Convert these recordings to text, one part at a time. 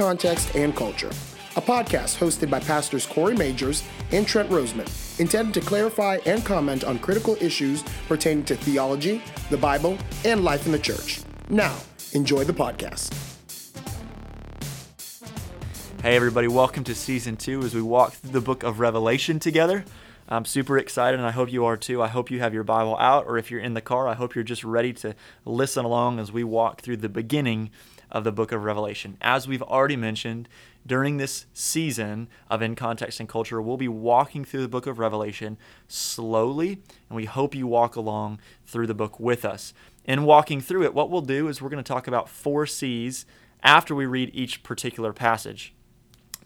Context and Culture, a podcast hosted by pastors Corey Majors and Trent Roseman, intended to clarify and comment on critical issues pertaining to theology, the Bible, and life in the church. Now, enjoy the podcast. Hey, everybody, welcome to season two as we walk through the book of Revelation together. I'm super excited, and I hope you are too. I hope you have your Bible out, or if you're in the car, I hope you're just ready to listen along as we walk through the beginning of the book of Revelation. As we've already mentioned, during this season of In Context and Culture, we'll be walking through the book of Revelation slowly, and we hope you walk along through the book with us. In walking through it, what we'll do is we're going to talk about four C's after we read each particular passage.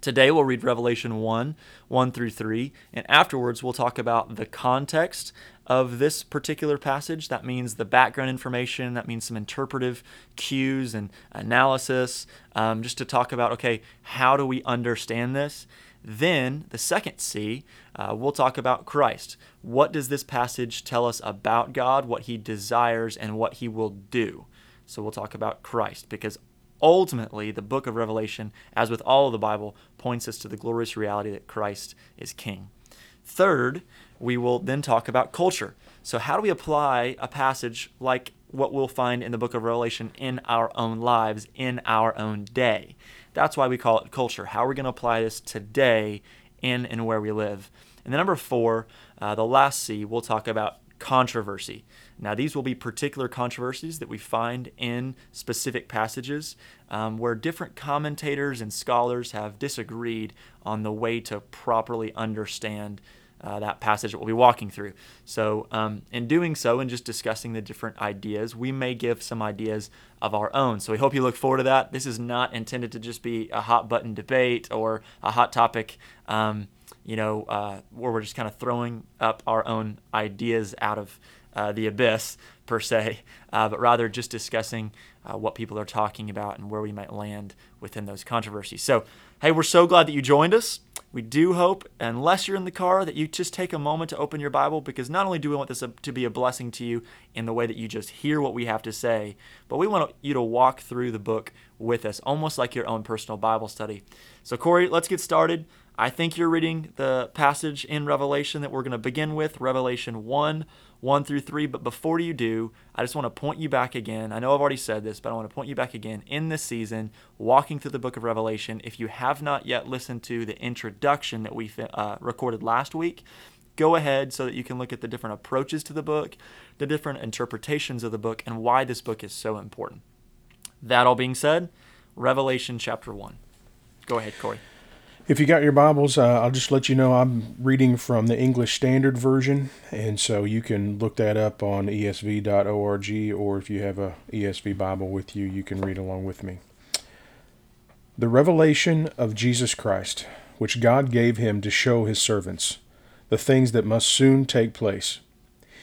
Today we'll read Revelation 1, 1 through 3, and afterwards we'll talk about the context of this particular passage. That means the background information, that means some interpretive cues and analysis, um, just to talk about, okay, how do we understand this? Then, the second C, uh, we'll talk about Christ. What does this passage tell us about God, what he desires, and what he will do? So, we'll talk about Christ because ultimately, the book of Revelation, as with all of the Bible, points us to the glorious reality that Christ is King. Third, we will then talk about culture. So, how do we apply a passage like what we'll find in the book of Revelation in our own lives, in our own day? That's why we call it culture. How are we going to apply this today in and where we live? And then, number four, uh, the last C, we'll talk about controversy. Now, these will be particular controversies that we find in specific passages um, where different commentators and scholars have disagreed on the way to properly understand uh, that passage that we'll be walking through. So, um, in doing so and just discussing the different ideas, we may give some ideas of our own. So, we hope you look forward to that. This is not intended to just be a hot button debate or a hot topic. Um, you know, uh, where we're just kind of throwing up our own ideas out of uh, the abyss per se, uh, but rather just discussing uh, what people are talking about and where we might land within those controversies. So, hey, we're so glad that you joined us. We do hope, unless you're in the car, that you just take a moment to open your Bible because not only do we want this to be a blessing to you in the way that you just hear what we have to say, but we want you to walk through the book with us, almost like your own personal Bible study. So, Corey, let's get started. I think you're reading the passage in Revelation that we're going to begin with, Revelation 1 1 through 3. But before you do, I just want to point you back again. I know I've already said this, but I want to point you back again in this season, walking through the book of Revelation. If you have not yet listened to the introduction that we uh, recorded last week, go ahead so that you can look at the different approaches to the book, the different interpretations of the book, and why this book is so important. That all being said, Revelation chapter 1. Go ahead, Corey. If you got your Bibles, uh, I'll just let you know I'm reading from the English Standard Version, and so you can look that up on esv.org, or if you have a ESV Bible with you, you can read along with me. The revelation of Jesus Christ, which God gave him to show his servants the things that must soon take place.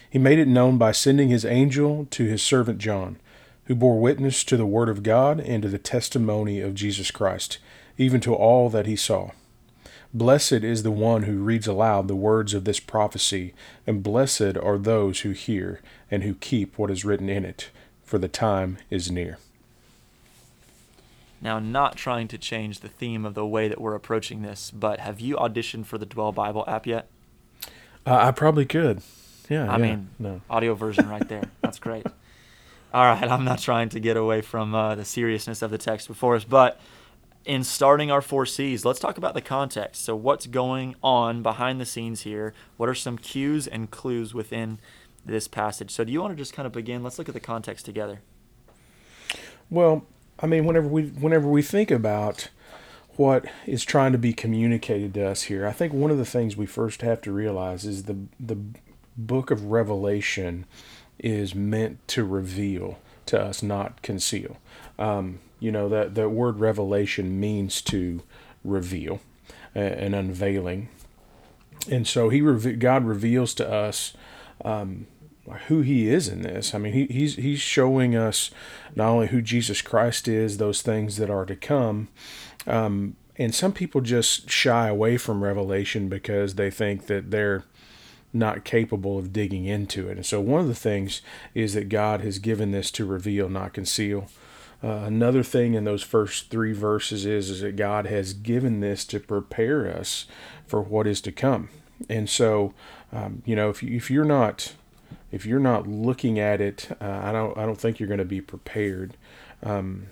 He made it known by sending his angel to his servant John, who bore witness to the word of God and to the testimony of Jesus Christ even to all that he saw. Blessed is the one who reads aloud the words of this prophecy, and blessed are those who hear and who keep what is written in it, for the time is near. Now, not trying to change the theme of the way that we're approaching this, but have you auditioned for the Dwell Bible app yet? Uh, I probably could. Yeah. I yeah, mean, no. audio version right there. That's great. All right, I'm not trying to get away from uh, the seriousness of the text before us, but in starting our four C's, let's talk about the context. So, what's going on behind the scenes here? What are some cues and clues within this passage? So, do you want to just kind of begin? Let's look at the context together. Well, I mean, whenever we whenever we think about what is trying to be communicated to us here, I think one of the things we first have to realize is the the book of Revelation is meant to reveal to us, not conceal. Um, you know that the word revelation means to reveal, uh, an unveiling, and so he God reveals to us. Um, who he is in this. I mean, he, he's he's showing us not only who Jesus Christ is, those things that are to come. Um, and some people just shy away from Revelation because they think that they're not capable of digging into it. And so, one of the things is that God has given this to reveal, not conceal. Uh, another thing in those first three verses is, is that God has given this to prepare us for what is to come. And so, um, you know, if, you, if you're not if you're not looking at it, uh, I don't I don't think you're going to be prepared. Um,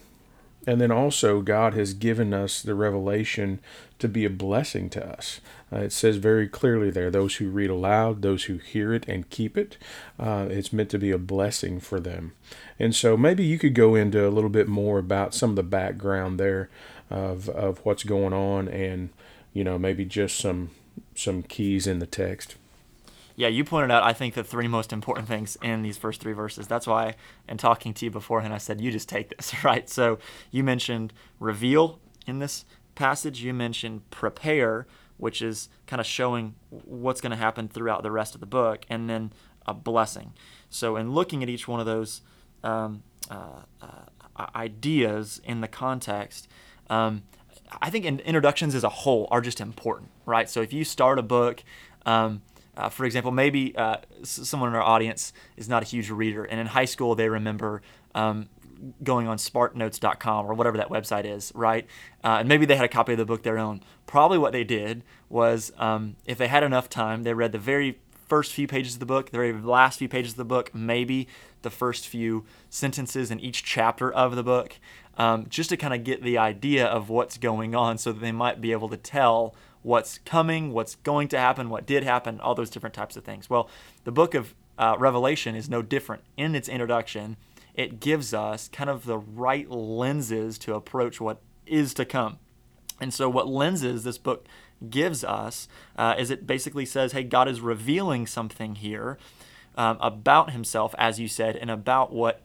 and then also, God has given us the revelation to be a blessing to us. Uh, it says very clearly there those who read aloud, those who hear it and keep it, uh, it's meant to be a blessing for them. And so maybe you could go into a little bit more about some of the background there of, of what's going on and, you know, maybe just some some keys in the text yeah, you pointed out, I think, the three most important things in these first three verses. That's why, in talking to you beforehand, I said, you just take this, right? So you mentioned reveal in this passage, you mentioned prepare, which is kind of showing what's going to happen throughout the rest of the book, and then a blessing. So, in looking at each one of those um, uh, uh, ideas in the context, um, I think in introductions as a whole are just important, right? So, if you start a book, um, uh, for example, maybe uh, someone in our audience is not a huge reader, and in high school they remember um, going on sparknotes.com or whatever that website is, right? Uh, and maybe they had a copy of the book their own. Probably what they did was, um, if they had enough time, they read the very first few pages of the book, the very last few pages of the book, maybe the first few sentences in each chapter of the book, um, just to kind of get the idea of what's going on so that they might be able to tell what's coming, what's going to happen, what did happen, all those different types of things. Well, the book of uh, Revelation is no different. In its introduction, it gives us kind of the right lenses to approach what is to come. And so, what lenses this book gives us uh, is it basically says, hey, God is revealing something here um, about himself, as you said, and about what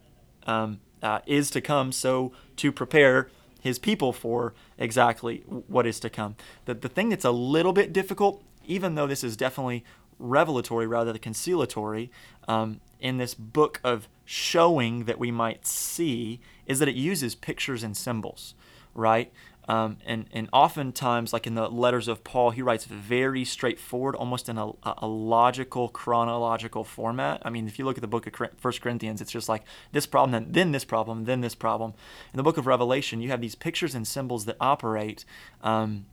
um, uh, is to come. So, to prepare his people for exactly what is to come. The, the thing that's a little bit difficult, even though this is definitely revelatory rather than conciliatory, um, in this book of showing that we might see, is that it uses pictures and symbols, right? Um, and, and oftentimes, like in the letters of Paul, he writes very straightforward, almost in a, a logical, chronological format. I mean, if you look at the book of First Corinthians, it's just like this problem, then, then this problem, then this problem. In the book of Revelation, you have these pictures and symbols that operate um,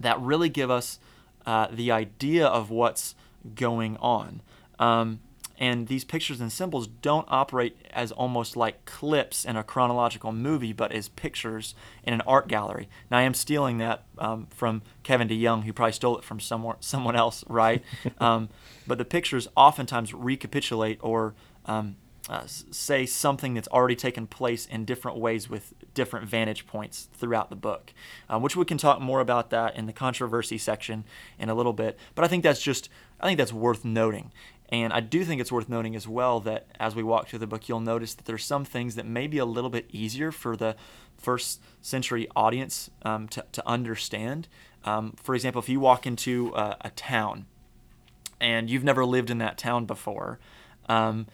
that really give us uh, the idea of what's going on. Um, and these pictures and symbols don't operate as almost like clips in a chronological movie, but as pictures in an art gallery. Now, I am stealing that um, from Kevin DeYoung, who probably stole it from somewhere, someone else, right? um, but the pictures oftentimes recapitulate or um, uh, say something that's already taken place in different ways with different vantage points throughout the book, uh, which we can talk more about that in the controversy section in a little bit. But I think that's just I think that's worth noting. And I do think it's worth noting as well that as we walk through the book, you'll notice that there's some things that may be a little bit easier for the first century audience um, to, to understand. Um, for example, if you walk into a, a, town and you've never lived in that town before, um,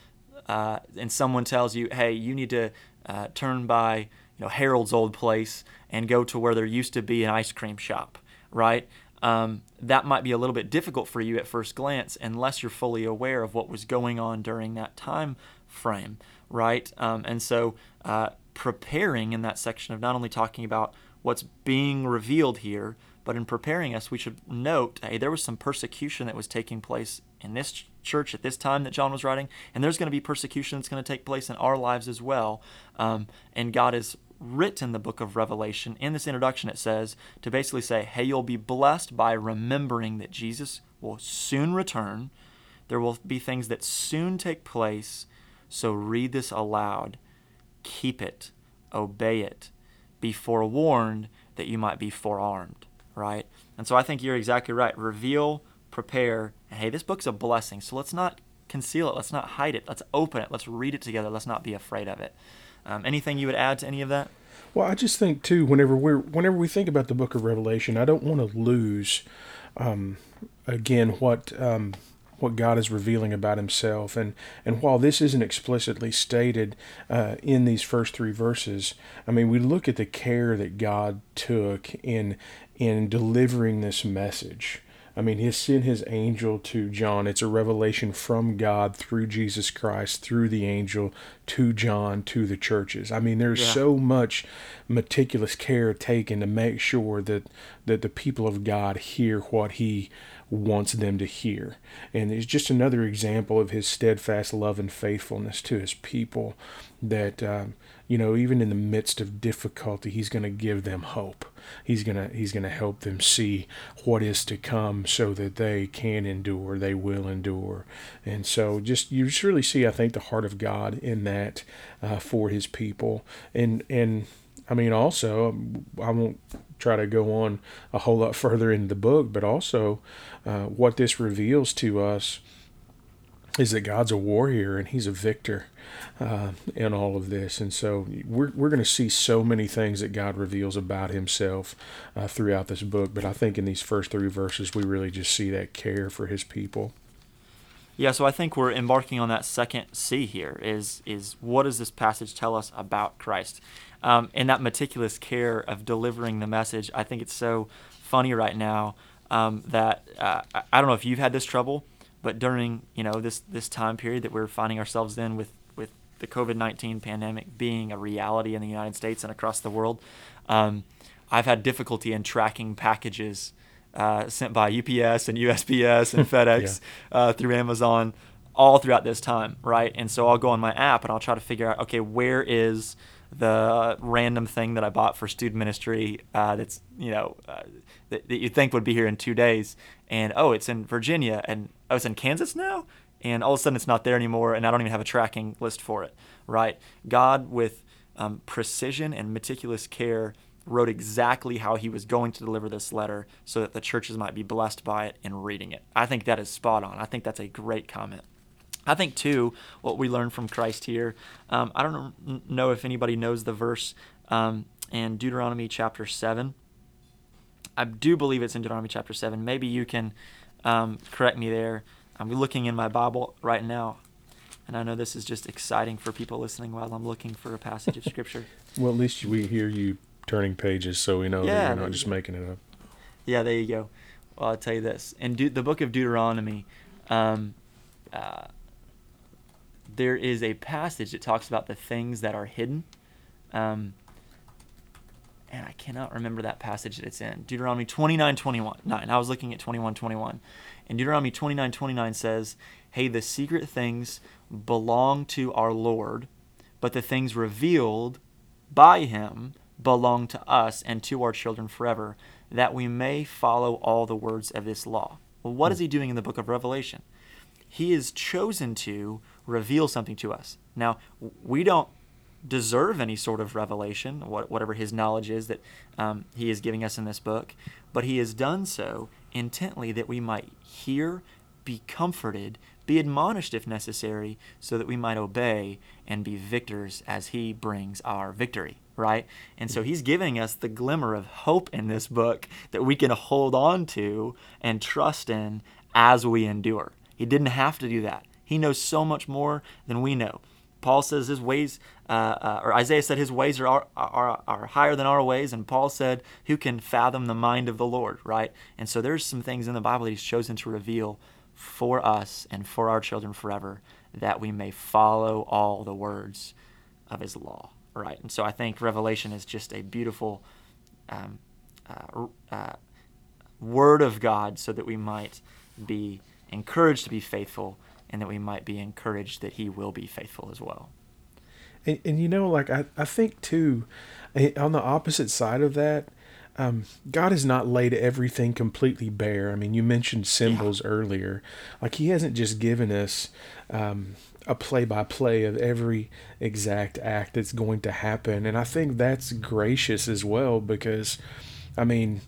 uh, and someone tells you, hey, you need to uh, turn by you know Harold's old place and go to where there used to be an ice cream shop, right? Um, that might be a little bit difficult for you at first glance unless you're fully aware of what was going on during that time frame, right? Um, and so, uh, preparing in that section of not only talking about what's being revealed here, but in preparing us, we should note hey, there was some persecution that was taking place in this church at this time that John was writing, and there's going to be persecution that's going to take place in our lives as well. Um, and God is written the book of Revelation. In this introduction, it says to basically say, hey, you'll be blessed by remembering that Jesus will soon return. There will be things that soon take place. So read this aloud, keep it, obey it, be forewarned that you might be forearmed, right? And so I think you're exactly right. Reveal, prepare, and hey, this book's a blessing. So let's not conceal it. Let's not hide it. Let's open it. Let's read it together. Let's not be afraid of it. Um, anything you would add to any of that? Well, I just think too. Whenever we're whenever we think about the Book of Revelation, I don't want to lose um, again what um, what God is revealing about Himself. And and while this isn't explicitly stated uh, in these first three verses, I mean, we look at the care that God took in in delivering this message. I mean, he sent his angel to John. It's a revelation from God through Jesus Christ, through the angel to John, to the churches. I mean, there's yeah. so much meticulous care taken to make sure that, that the people of God hear what he wants them to hear. And it's just another example of his steadfast love and faithfulness to his people that, um, you know, even in the midst of difficulty, he's going to give them hope. He's going to he's going to help them see what is to come so that they can endure, they will endure. And so just you just really see I think the heart of God in that uh, for his people. And and I mean also I won't try to go on a whole lot further in the book, but also uh, what this reveals to us is that God's a warrior and He's a victor uh, in all of this. And so we're, we're going to see so many things that God reveals about Himself uh, throughout this book. But I think in these first three verses, we really just see that care for His people. Yeah, so I think we're embarking on that second C here is is what does this passage tell us about Christ? Um, and that meticulous care of delivering the message. I think it's so funny right now um, that uh, I don't know if you've had this trouble, but during you know this this time period that we're finding ourselves in with with the COVID nineteen pandemic being a reality in the United States and across the world, um, I've had difficulty in tracking packages uh, sent by UPS and USPS and FedEx yeah. uh, through Amazon all throughout this time, right? And so I'll go on my app and I'll try to figure out, okay, where is the random thing that I bought for student ministry uh, that's you know uh, that, that you think would be here in two days, and oh, it's in Virginia, and oh, it's in Kansas now, and all of a sudden it's not there anymore, and I don't even have a tracking list for it. Right? God with um, precision and meticulous care wrote exactly how he was going to deliver this letter so that the churches might be blessed by it in reading it. I think that is spot on. I think that's a great comment. I think, too, what we learn from Christ here, um, I don't know if anybody knows the verse um, in Deuteronomy chapter 7. I do believe it's in Deuteronomy chapter 7. Maybe you can um, correct me there. I'm looking in my Bible right now, and I know this is just exciting for people listening while I'm looking for a passage of Scripture. well, at least we hear you turning pages, so we know yeah, that you're not just making it up. Yeah, there you go. Well, I'll tell you this. In De- the book of Deuteronomy, um, uh, there is a passage that talks about the things that are hidden. Um, and I cannot remember that passage that it's in. Deuteronomy 29 21. 9. I was looking at 21 21. And Deuteronomy 29 29 says, Hey, the secret things belong to our Lord, but the things revealed by him belong to us and to our children forever, that we may follow all the words of this law. Well, what is he doing in the book of Revelation? He is chosen to reveal something to us. Now, we don't deserve any sort of revelation, whatever his knowledge is that um, he is giving us in this book, but he has done so intently that we might hear, be comforted, be admonished if necessary, so that we might obey and be victors as he brings our victory. Right? And so mm-hmm. he's giving us the glimmer of hope in this book that we can hold on to and trust in as we endure. He didn't have to do that. He knows so much more than we know. Paul says his ways, uh, uh, or Isaiah said his ways are, are, are, higher than our ways, and Paul said, Who can fathom the mind of the Lord, right? And so there's some things in the Bible that he's chosen to reveal for us and for our children forever that we may follow all the words of his law, right? And so I think Revelation is just a beautiful um, uh, uh word of God so that we might be encouraged to be faithful and that we might be encouraged that he will be faithful as well. And, and you know, like I, I think too, eh, on the opposite side of that, um, God has not laid everything completely bare. I mean, you mentioned symbols yeah. earlier. Like He hasn't just given us um, a play by play of every exact act that's going to happen. And I think that's gracious as well because, I mean,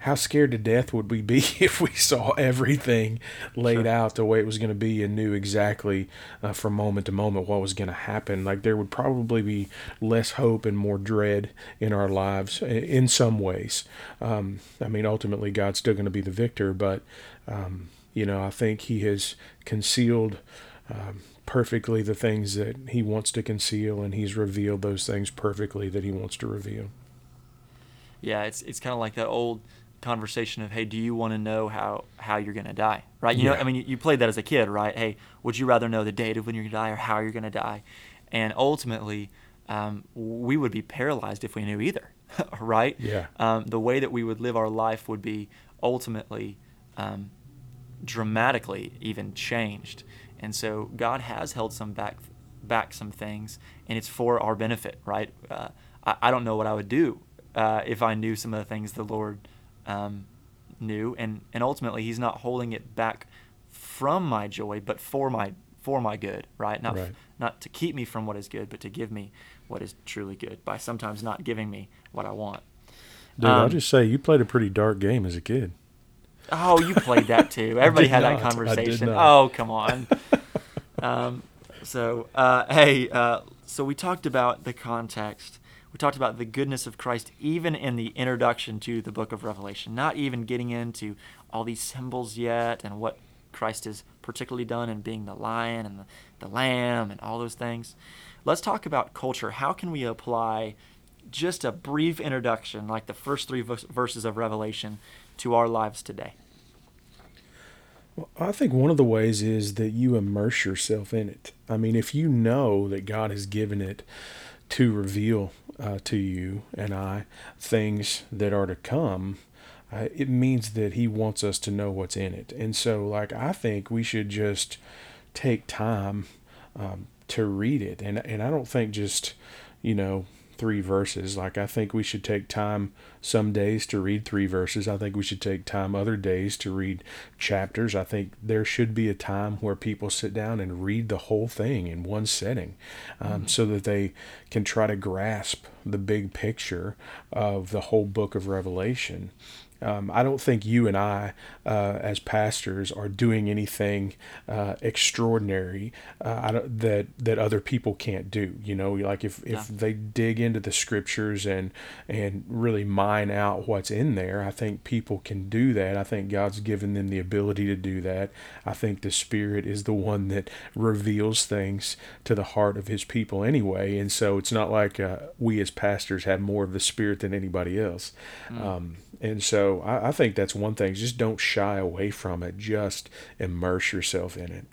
how scared to death would we be if we saw everything laid sure. out the way it was going to be and knew exactly uh, from moment to moment what was going to happen? Like there would probably be less hope and more dread in our lives in some ways. Um, I mean, ultimately, God's still going to be the victor, but um, you know, I think He has concealed. Um, perfectly the things that he wants to conceal and he's revealed those things perfectly that he wants to reveal yeah it's it's kind of like that old conversation of, hey, do you want to know how how you're gonna die? Right? You know, I mean, you, you played that as a kid, right? Hey, would you rather know the date of when you're gonna die or how you're gonna die? And ultimately, um, we would be paralyzed if we knew either, right? Yeah. Um, the way that we would live our life would be ultimately um, dramatically even changed. And so God has held some back back some things, and it's for our benefit, right? Uh, I, I don't know what I would do uh, if I knew some of the things the Lord um, knew, and and ultimately He's not holding it back from my joy, but for my for my good, right? Not Right. not to keep me from what is good, but to give me what is truly good by sometimes not giving me what I want. Dude, I'll Um, just say you played a pretty dark game as a kid. Oh, you played that too. Everybody had not. that conversation. Oh, come on. um, so, uh, hey, uh, so we talked about the context. We talked about the goodness of Christ, even in the introduction to the book of Revelation. Not even getting into all these symbols yet and what Christ has particularly done in being the lion and the, the lamb and all those things. Let's talk about culture. How can we apply just a brief introduction, like the first three verses of Revelation, to our lives today? Well, I think one of the ways is that you immerse yourself in it. I mean, if you know that God has given it to reveal uh, to you and I things that are to come, uh, it means that He wants us to know what's in it. And so, like, I think we should just take time um, to read it. And, and I don't think just, you know, three verses. Like, I think we should take time some days to read three verses. I think we should take time other days to read chapters. I think there should be a time where people sit down and read the whole thing in one setting um, so that they can try to grasp the big picture of the whole book of Revelation. Um, I don't think you and I, uh, as pastors, are doing anything uh, extraordinary uh, I don't, that that other people can't do. You know, like if, if they dig into the scriptures and and really mine out what's in there, I think people can do that. I think God's given them the ability to do that. I think the Spirit is the one that reveals things to the heart of His people anyway, and so it's not like uh, we as pastors have more of the Spirit than anybody else. Um, and so I, I think that's one thing. Just don't shy away from it. Just immerse yourself in it.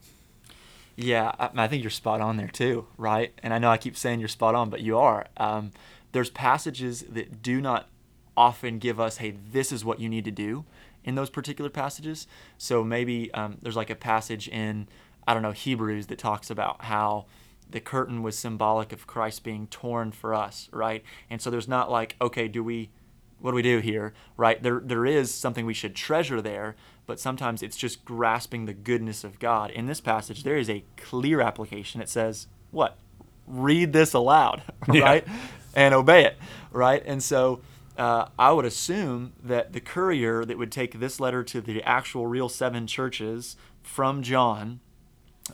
Yeah, I, I think you're spot on there too, right? And I know I keep saying you're spot on, but you are. Um, there's passages that do not often give us, hey, this is what you need to do in those particular passages. So maybe um, there's like a passage in, I don't know, Hebrews that talks about how the curtain was symbolic of Christ being torn for us, right? And so there's not like, okay, do we what do we do here right? There there is something we should treasure there but sometimes it's just grasping the goodness of god. In this passage there is a clear application. It says what? Read this aloud Yeah. right? And obey it right? And so uh, i would assume that the courier that would take this letter to the actual real seven churches from john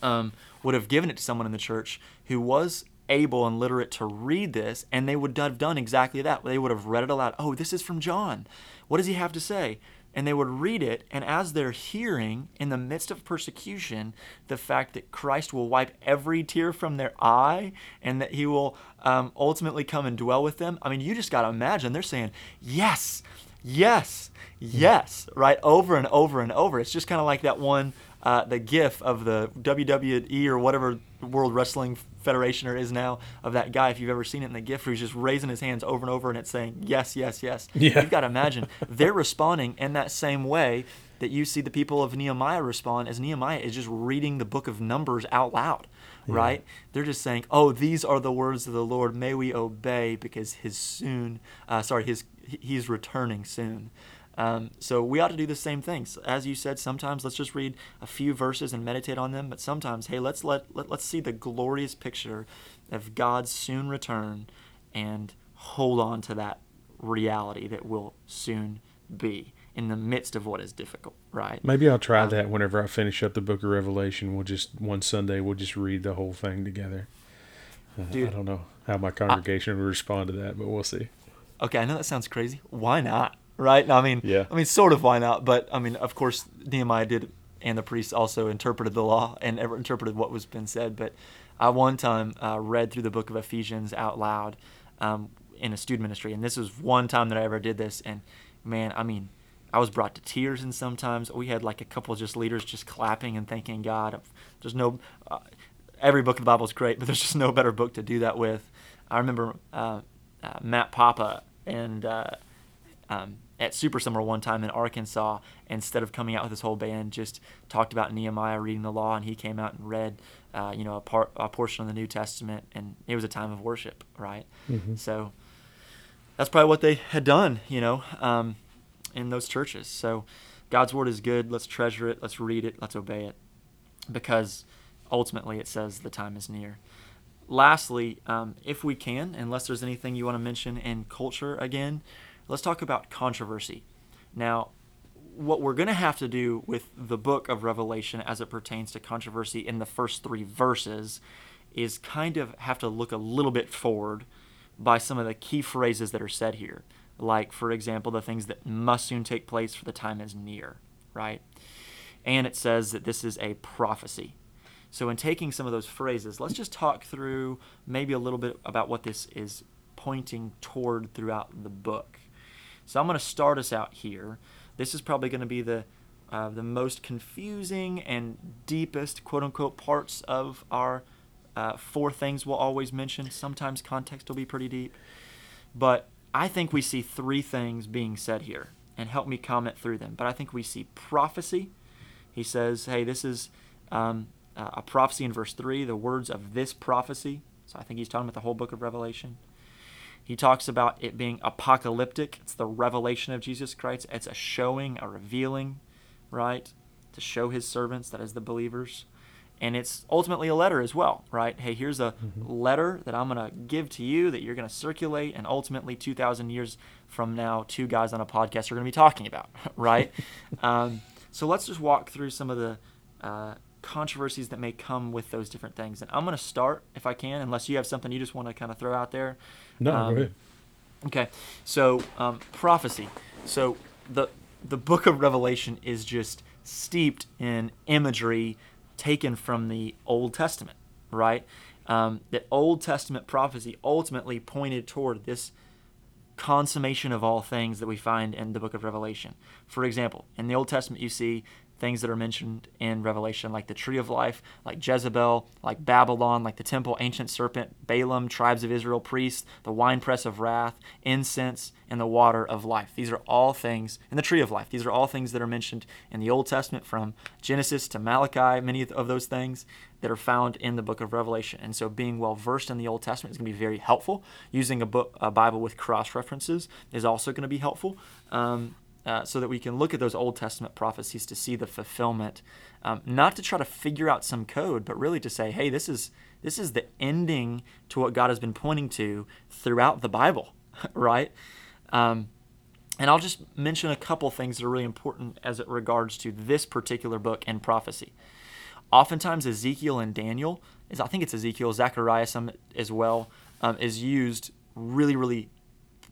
um, would have given it to someone in the church who was able and literate to read this, and they would have done exactly that. They would have read it aloud. Oh, this is from John. What does he have to say? And they would read it, and as they're hearing, in the midst of persecution, the fact that Christ will wipe every tear from their eye and that he will um, ultimately come and dwell with them. I mean, you just got to imagine they're saying, Yes, yes, yes, right? Over and over and over. It's just kind of like that one, uh, the gif of the WWE or whatever World Wrestling Federation or is now of that guy. If you've ever seen it in the gif, who's just raising his hands over and over and it's saying, Yes, yes, yes. Yeah. You've got to imagine they're responding in that same way that you see the people of Nehemiah respond as Nehemiah is just reading the book of Numbers out loud, right? They're just saying, "Oh, these are the words of the Lord. May we obey, because His soon, uh, sorry, His He's returning soon." Um, so we ought to do the same things. As you said, sometimes let's just read a few verses and meditate on them. But sometimes, hey, let's let, let let's see the glorious picture of God's soon return and hold on to that reality that will soon be in the midst of what is difficult, right? Maybe I'll try that whenever I finish up the book of Revelation. We'll just one Sunday we'll just read the whole thing together. Uh, Dude. I don't know how my congregation will respond to that, but we'll see. Okay, I know that sounds crazy. Why not? Right? I mean, Yeah. I mean, sort of why not? But I mean, of course, Nehemiah did, and the priests also interpreted the law and ever interpreted what was been said. But I one time uh, read through the book of Ephesians out loud um, in a student ministry, and this was one time that I ever did this. And man, I mean, I was brought to tears, and sometimes we had like a couple of just leaders just clapping and thanking God. There's no, uh, every book of the Bible is great, but there's just no better book to do that with. I remember uh, uh, Matt Papa and uh, um, at Super Summer one time in Arkansas, instead of coming out with his whole band, just talked about Nehemiah reading the law, and he came out and read, uh, you know, a part, a portion of the New Testament, and it was a time of worship, right? Mm-hmm. So that's probably what they had done, you know. Um, in those churches. So God's word is good. Let's treasure it. Let's read it. Let's obey it. Because ultimately it says the time is near. Lastly, um, if we can, unless there's anything you want to mention in culture again, let's talk about controversy. Now, what we're going to have to do with the book of Revelation as it pertains to controversy in the first three verses is kind of have to look a little bit forward by some of the key phrases that are said here like, for example, the things that must soon take place for the time is near, right? And it says that this is a prophecy. So, in taking some of those phrases, let's just talk through maybe a little bit about what this is pointing toward throughout the book. So, I'm going to start us out here. This is probably going to be the uh, the most confusing and deepest, quote unquote, parts of our uh, four things we'll always mention. Sometimes context will be pretty deep. But I think we see three things being said here, and help me comment through them. But I think we see prophecy. He says, hey, this is um, a prophecy in verse 3, the words of this prophecy. So I think he's talking about the whole book of Revelation. He talks about it being apocalyptic. It's the revelation of Jesus Christ. It's a showing, a revealing, right? To show his servants, that is the believers and it's ultimately a letter as well, right? Hey, here's a mm-hmm. letter that I'm going to give to you that you're going to circulate, and ultimately, 2,000 years from now, two guys on a podcast are going to be talking about, right? um, so let's just walk through some of the uh, controversies that may come with those different things. And I'm going to start, if I can, unless you have something you just want to kind of throw out there. No, um, go ahead. Okay, so um, prophecy. So the the book of Revelation is just steeped in imagery taken from the Old Testament, right? Um, that Old Testament prophecy ultimately pointed toward this consummation of all things that we find in the book of Revelation. For example, in the Old Testament, you see things that are mentioned in Revelation, like the tree of life, like Jezebel, like Babylon, like the temple, ancient serpent, Balaam, tribes of Israel, priests, the winepress of wrath, incense, and the water of life. These are all things, in the tree of life, these are all things that are mentioned in the Old Testament from Genesis to Malachi, many of those things that are found in the book of Revelation. And so being well versed in the Old Testament is going to be very helpful. Using a book, a Bible with cross references is also going to be helpful. Um, uh, so that we can look at those Old Testament prophecies to see the fulfillment, um, not to try to figure out some code, but really to say, hey, this is this is the ending to what God has been pointing to throughout the Bible, right? Um, and I'll just mention a couple things that are really important as it regards to this particular book and prophecy. Oftentimes, Ezekiel and Daniel is I think it's Ezekiel, Zechariah some as well, um, is used really, really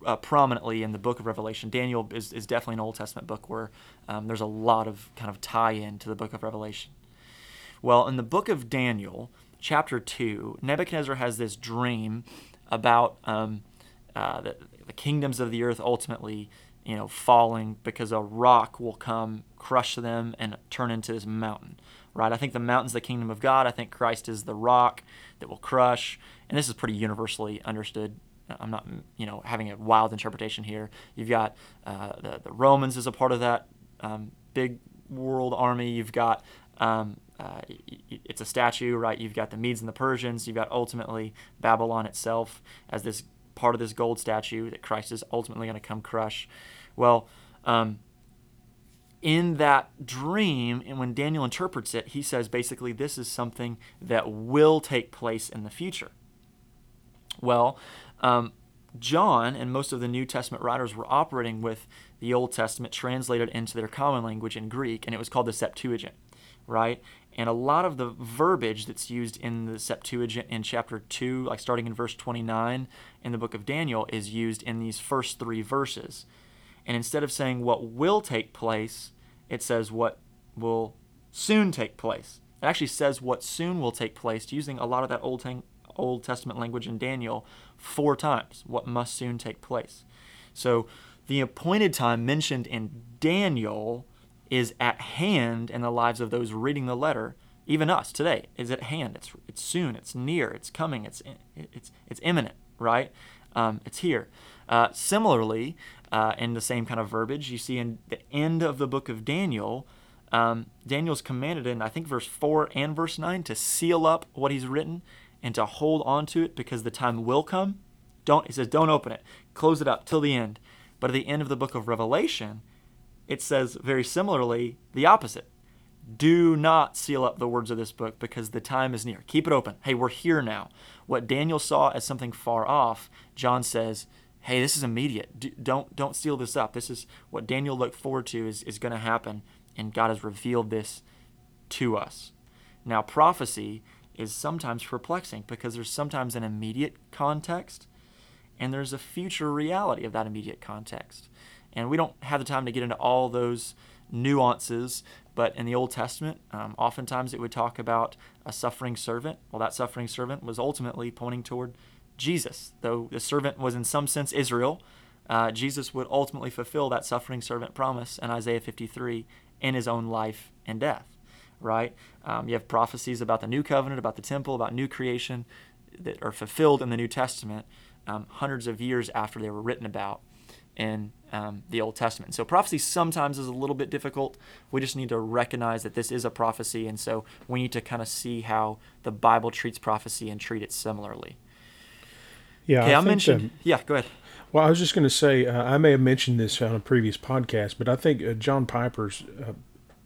uh, prominently in the book of Revelation. Daniel is, is definitely an Old Testament book where um, there's a lot of kind of tie in to the book of Revelation. Well, in the book of Daniel, chapter 2, Nebuchadnezzar has this dream about um, uh, the, the kingdoms of the earth ultimately you know falling because a rock will come crush them and turn into this mountain right i think the mountain's the kingdom of god i think christ is the rock that will crush and this is pretty universally understood I'm not, you know, having a wild interpretation here. You've got uh, the, the Romans as a part of that um, big world army. You've got um, uh, it's a statue, right? You've got the Medes and the Persians. You've got ultimately Babylon itself as this part of this gold statue that Christ is ultimately going to come crush. Well, um, in that dream, and when Daniel interprets it, he says basically this is something that will take place in the future. Well, um, John and most of the New Testament writers were operating with the Old Testament translated into their common language in Greek, and it was called the Septuagint, right? And a lot of the verbiage that's used in the Septuagint in chapter 2, like starting in verse 29 in the book of Daniel, is used in these first three verses. And instead of saying what will take place, it says what will soon take place. It actually says what soon will take place, using a lot of that Old, Old Testament language in Daniel four times, what must soon take place. So the appointed time mentioned in Daniel is at hand in the lives of those reading the letter. Even us today is at hand. It's it's soon. It's near. It's coming. It's it's it's imminent. Right? Um, it's here. Uh, similarly, uh, in the same kind of verbiage, you see in the end of the book of Daniel, um, Daniel's commanded in I think verse four and verse nine to seal up what he's written and to hold on to it because the time will come. Don't he says don't open it, close it up till the end. But at the end of the book of Revelation, it says very similarly the opposite. Do not seal up the words of this book because the time is near. Keep it open. Hey, we're here now. What Daniel saw as something far off, John says, hey, this is immediate. don't don't seal this up. This is what Daniel looked forward to is, is going to happen, and God has revealed this to us. Now, prophecy is sometimes perplexing because there's sometimes an immediate context and there's a future reality of that immediate context. And we don't have the time to get into all those nuances, but in the Old Testament, um, oftentimes it would talk about a suffering servant. Well, that suffering servant was ultimately pointing toward Jesus. Though the servant was in some sense Israel, uh, Jesus would ultimately fulfill that suffering servant promise in Isaiah 53 in his own life and death. Right? Um, you have prophecies about the new covenant, about the temple, about new creation that are fulfilled in the New Testament um, hundreds of years after they were written about in um, the Old Testament. So prophecy sometimes is a little bit difficult. We just need to recognize that this is a prophecy, and so we need to kind of see how the Bible treats prophecy and treat it similarly. Yeah, okay, I, I mentioned. yeah, go ahead. Well, I was just going to say uh, I may have mentioned this on a previous podcast, but I think uh, John Piper's uh,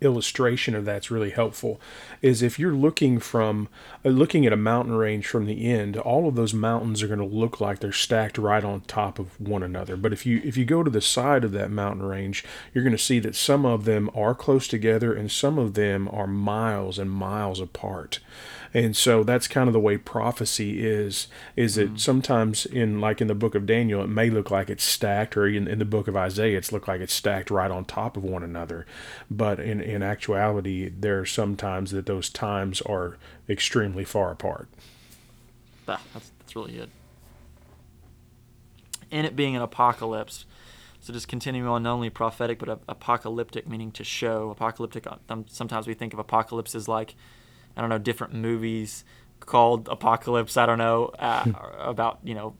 illustration of that's really helpful is if you're looking from uh, looking at a mountain range from the end all of those mountains are going to look like they're stacked right on top of one another. But if you if you go to the side of that mountain range you're going to see that some of them are close together and some of them are miles and miles apart and so that's kind of the way prophecy is is that mm. sometimes in like in the book of daniel it may look like it's stacked or in, in the book of isaiah it's look like it's stacked right on top of one another but in, in actuality there are some times that those times are extremely far apart that's, that's really good in it being an apocalypse so just continuing on, not only prophetic but apocalyptic, meaning to show. Apocalyptic. Um, sometimes we think of apocalypse as like I don't know, different movies called Apocalypse. I don't know uh, hmm. about you know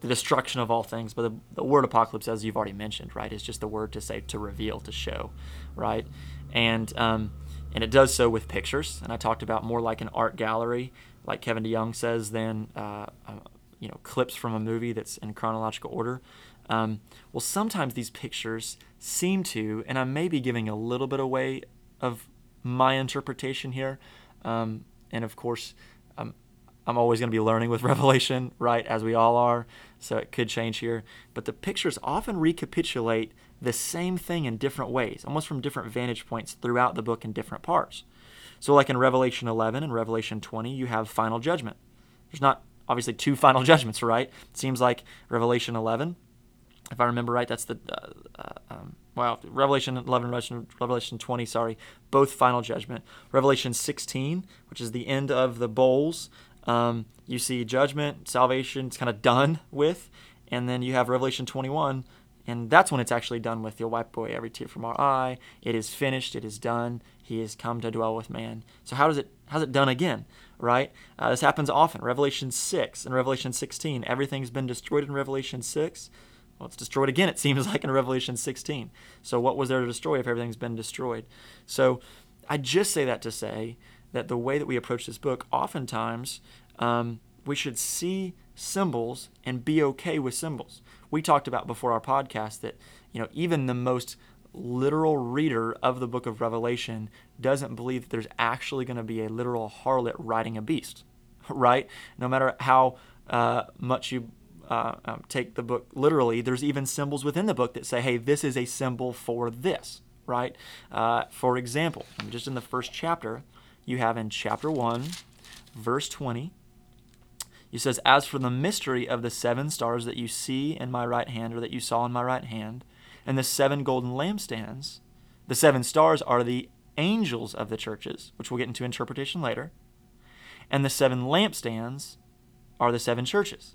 the destruction of all things, but the, the, word apocalypse, as you've already mentioned, right, is just the word to say to reveal, to show, right, and um, and it does so with pictures. And I talked about more like an art gallery, like Kevin DeYoung says, than uh, uh, you know clips from a movie that's in chronological order. Um, well, sometimes these pictures seem to, and I may be giving a little bit away of my interpretation here, um, and of course, um, I'm always going to be learning with Revelation, right, as we all are. So it could change here. But the pictures often recapitulate the same thing in different ways, almost from different vantage points throughout the book in different parts. So, like in Revelation 11 and Revelation 20, you have final judgment. There's not obviously two final judgments, right? It seems like Revelation 11 if I remember right, that's the uh, uh, um, well, Revelation 11, Revelation, Revelation 20, sorry, both final judgment. Revelation 16, which is the end of the bowls, um, you see judgment, salvation, it's kind of done with, and then you have Revelation 21, and that's when it's actually done with. You'll wipe away every tear from our eye. It is finished. It is done. He has come to dwell with man. So how does it? How's it done again? Right? Uh, this happens often. Revelation 6 and Revelation 16. Everything's been destroyed in Revelation 6 well, it's destroyed again, it seems like in Revelation 16. So, what was there to destroy if everything's been destroyed? So, I just say that to say that the way that we approach this book, oftentimes, um, we should see symbols and be okay with symbols. We talked about before our podcast that, you know, even the most literal reader of the book of Revelation doesn't believe that there's actually going to be a literal harlot riding a beast, right? No matter how uh, much you uh, um, take the book literally, there's even symbols within the book that say, hey, this is a symbol for this, right? Uh, for example, just in the first chapter, you have in chapter 1, verse 20, he says, As for the mystery of the seven stars that you see in my right hand, or that you saw in my right hand, and the seven golden lampstands, the seven stars are the angels of the churches, which we'll get into interpretation later, and the seven lampstands are the seven churches.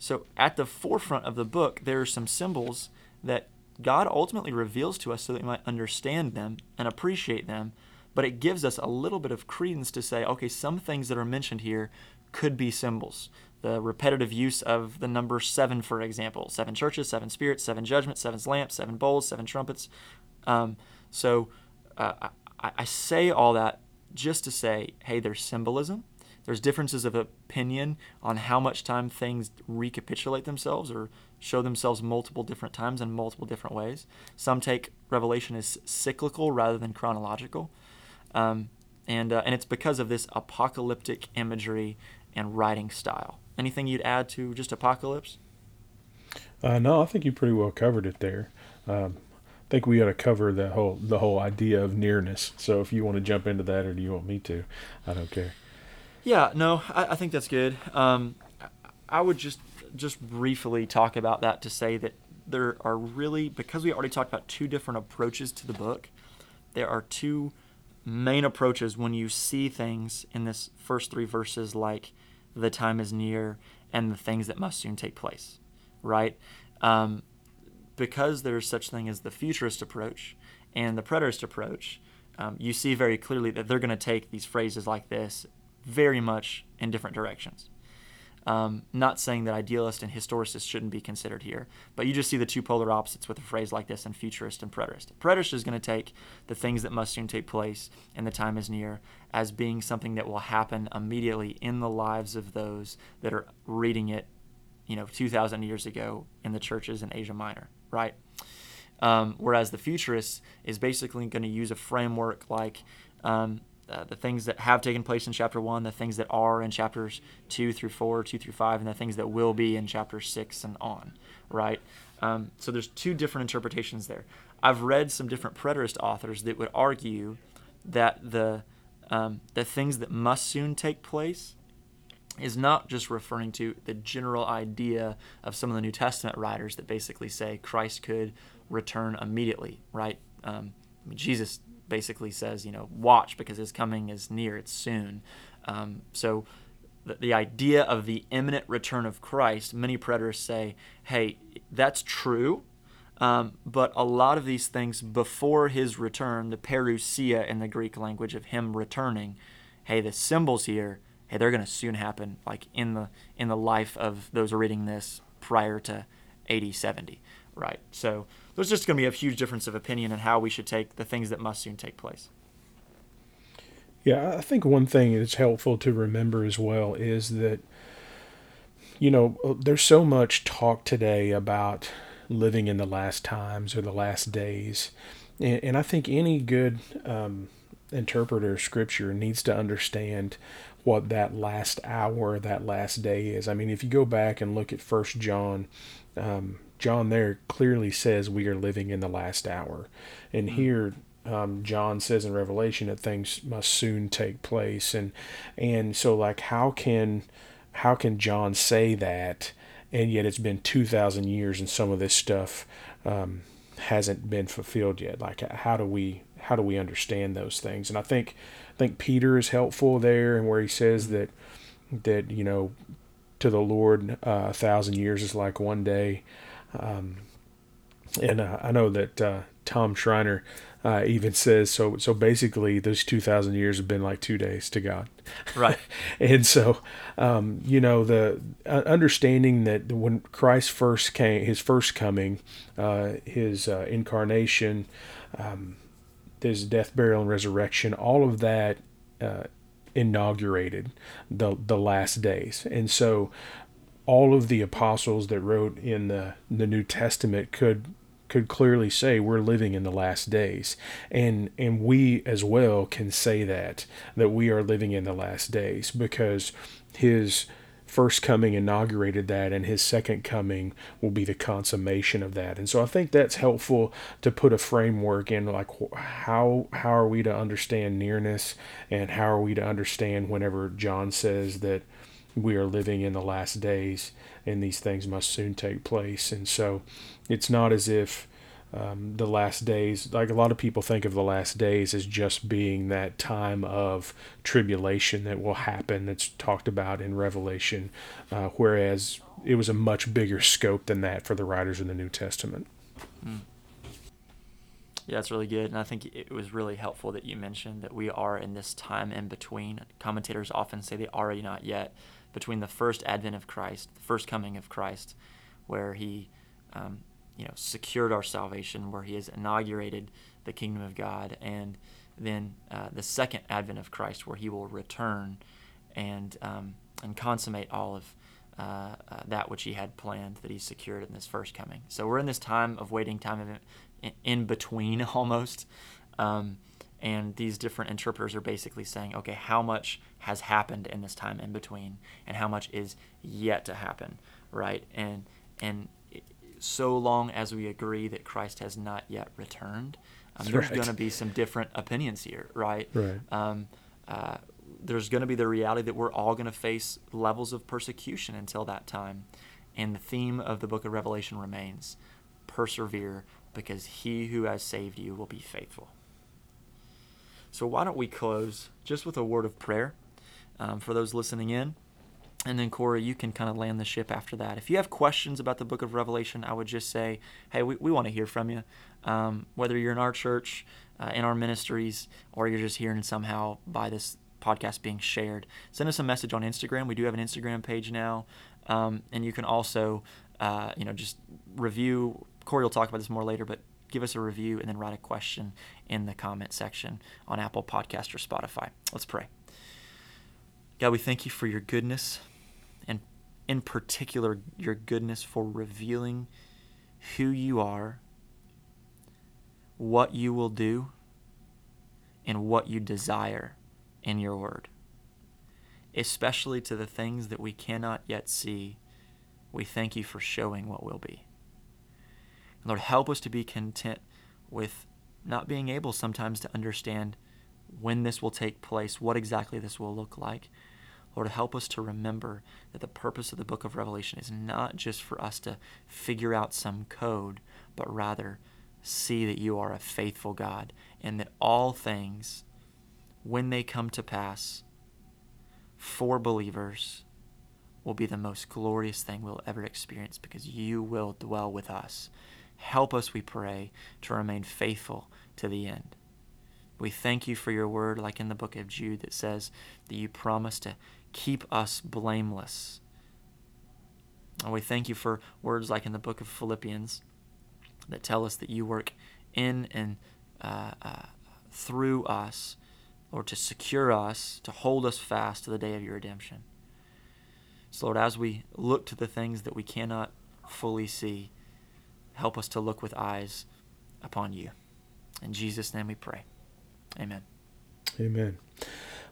So at the forefront of the book, there are some symbols that God ultimately reveals to us so that we might understand them and appreciate them, but it gives us a little bit of credence to say, okay, some things that are mentioned here could be symbols. The repetitive use of the number seven, for example, seven churches, seven spirits, seven judgments, seven lamps, seven bowls, seven trumpets. Um, so uh, I, I say all that just to say, hey, there's symbolism. There's differences of opinion on how much time things recapitulate themselves or show themselves multiple different times in multiple different ways. Some take Revelation as cyclical rather than chronological. Um, and, uh, and it's because of this apocalyptic imagery and writing style. Anything you'd add to just apocalypse? Uh, no, I think you pretty well covered it there. Um, I think we ought to cover the whole the whole idea of nearness. So if you want to jump into that, or do you want me to? I don't care. Yeah, no, I, I think that's good. Um, I would just just briefly talk about that to say that there are really because we already talked about two different approaches to the book. There are two main approaches when you see things in this first three verses, like the time is near and the things that must soon take place, right? Um, because there's such thing as the futurist approach and the preterist approach, um, you see very clearly that they're going to take these phrases like this very much in different directions. Um, not saying that idealist and historicist shouldn't be considered here, but you just see the two polar opposites with a phrase like this in futurist and preterist. Preterist is going to take the things that must soon take place and the time is near as being something that will happen immediately in the lives of those that are reading it, you know, 2,000 years ago in the churches in Asia Minor, right? Um, whereas the futurist is basically going to use a framework like um, uh, the things that have taken place in chapter one, the things that are in chapters two through four, two through five, and the things that will be in chapter six and on, right? Um, so there's two different interpretations there. I've read some different preterist authors that would argue that the um, the things that must soon take place is not just referring to the general idea of some of the New Testament writers that basically say Christ could return immediately, right? Um, I mean, Jesus basically says, you know, watch because his coming is near, it's soon. Um, so the, the idea of the imminent return of Christ, many preterists say, hey, that's true. Um, but a lot of these things before his return, the parousia in the Greek language of him returning, hey, the symbols here, hey, they're going to soon happen, like in the in the life of those reading this prior to 80, 70, right? So there's just going to be a huge difference of opinion in how we should take the things that must soon take place. Yeah, I think one thing that's helpful to remember as well is that, you know, there's so much talk today about living in the last times or the last days. And, and I think any good um, interpreter of scripture needs to understand what that last hour, that last day is. I mean, if you go back and look at First John, um, John there clearly says we are living in the last hour. And mm-hmm. here um, John says in Revelation that things must soon take place. And and so like how can how can John say that and yet it's been two thousand years and some of this stuff um, hasn't been fulfilled yet? Like how do we how do we understand those things? And I think I think Peter is helpful there and where he says mm-hmm. that that you know to the Lord uh, a thousand years is like one day. Um, and uh, I know that uh, Tom Schreiner uh, even says so. So basically, those two thousand years have been like two days to God, right? and so, um, you know, the uh, understanding that when Christ first came, his first coming, uh, his uh, incarnation, um, his death, burial, and resurrection, all of that inaugurated the the last days, and so all of the apostles that wrote in the, the New Testament could could clearly say we're living in the last days. And and we as well can say that that we are living in the last days because his first coming inaugurated that and his second coming will be the consummation of that. And so i think that's helpful to put a framework in like how how are we to understand nearness and how are we to understand whenever john says that we are living in the last days and these things must soon take place. And so it's not as if um, the last days, like a lot of people think of the last days as just being that time of tribulation that will happen that's talked about in Revelation, uh, whereas it was a much bigger scope than that for the writers in the New Testament. Yeah, that's really good. And I think it was really helpful that you mentioned that we are in this time in between. Commentators often say the already not yet, between the first advent of Christ, the first coming of Christ, where he um, you know, secured our salvation, where he has inaugurated the kingdom of God, and then uh, the second advent of Christ, where he will return and, um, and consummate all of uh, uh, that which he had planned that he secured in this first coming. So we're in this time of waiting, time of in, between almost. Um, and these different interpreters are basically saying, okay, how much has happened in this time in between, and how much is yet to happen, right? And and so long as we agree that Christ has not yet returned, um, there's right. going to be some different opinions here, right? Right. Um, uh, there's going to be the reality that we're all going to face levels of persecution until that time. And the theme of the book of Revelation remains persevere because he who has saved you will be faithful. So, why don't we close just with a word of prayer um, for those listening in? And then, Corey, you can kind of land the ship after that. If you have questions about the book of Revelation, I would just say, hey, we, we want to hear from you. Um, whether you're in our church, uh, in our ministries, or you're just hearing somehow by this podcast being shared. Send us a message on Instagram. We do have an Instagram page now, um, and you can also, uh, you know, just review. Corey will talk about this more later, but give us a review and then write a question in the comment section on Apple Podcast or Spotify. Let's pray. God, we thank you for your goodness, and in particular, your goodness for revealing who you are, what you will do, and what you desire in your word, especially to the things that we cannot yet see. We thank you for showing what will be. Lord, help us to be content with not being able sometimes to understand when this will take place, what exactly this will look like. Lord, help us to remember that the purpose of the book of Revelation is not just for us to figure out some code, but rather see that you are a faithful God and that all things when they come to pass for believers will be the most glorious thing we'll ever experience because you will dwell with us. Help us, we pray, to remain faithful to the end. We thank you for your word, like in the book of Jude, that says that you promise to keep us blameless. And we thank you for words like in the book of Philippians that tell us that you work in and uh, uh, through us Lord, to secure us, to hold us fast to the day of your redemption. So, Lord, as we look to the things that we cannot fully see, help us to look with eyes upon you. In Jesus' name we pray. Amen. Amen.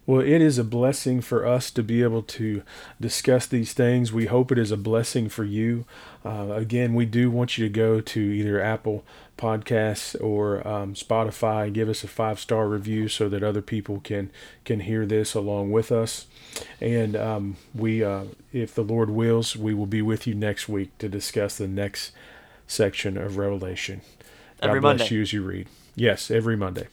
Well, it is a blessing for us to be able to discuss these things. We hope it is a blessing for you. Uh, again, we do want you to go to either Apple Podcasts or um, Spotify and give us a five star review so that other people can can hear this along with us. And um, we, uh, if the Lord wills, we will be with you next week to discuss the next section of Revelation. God every bless Monday. you as you read. Yes, every Monday.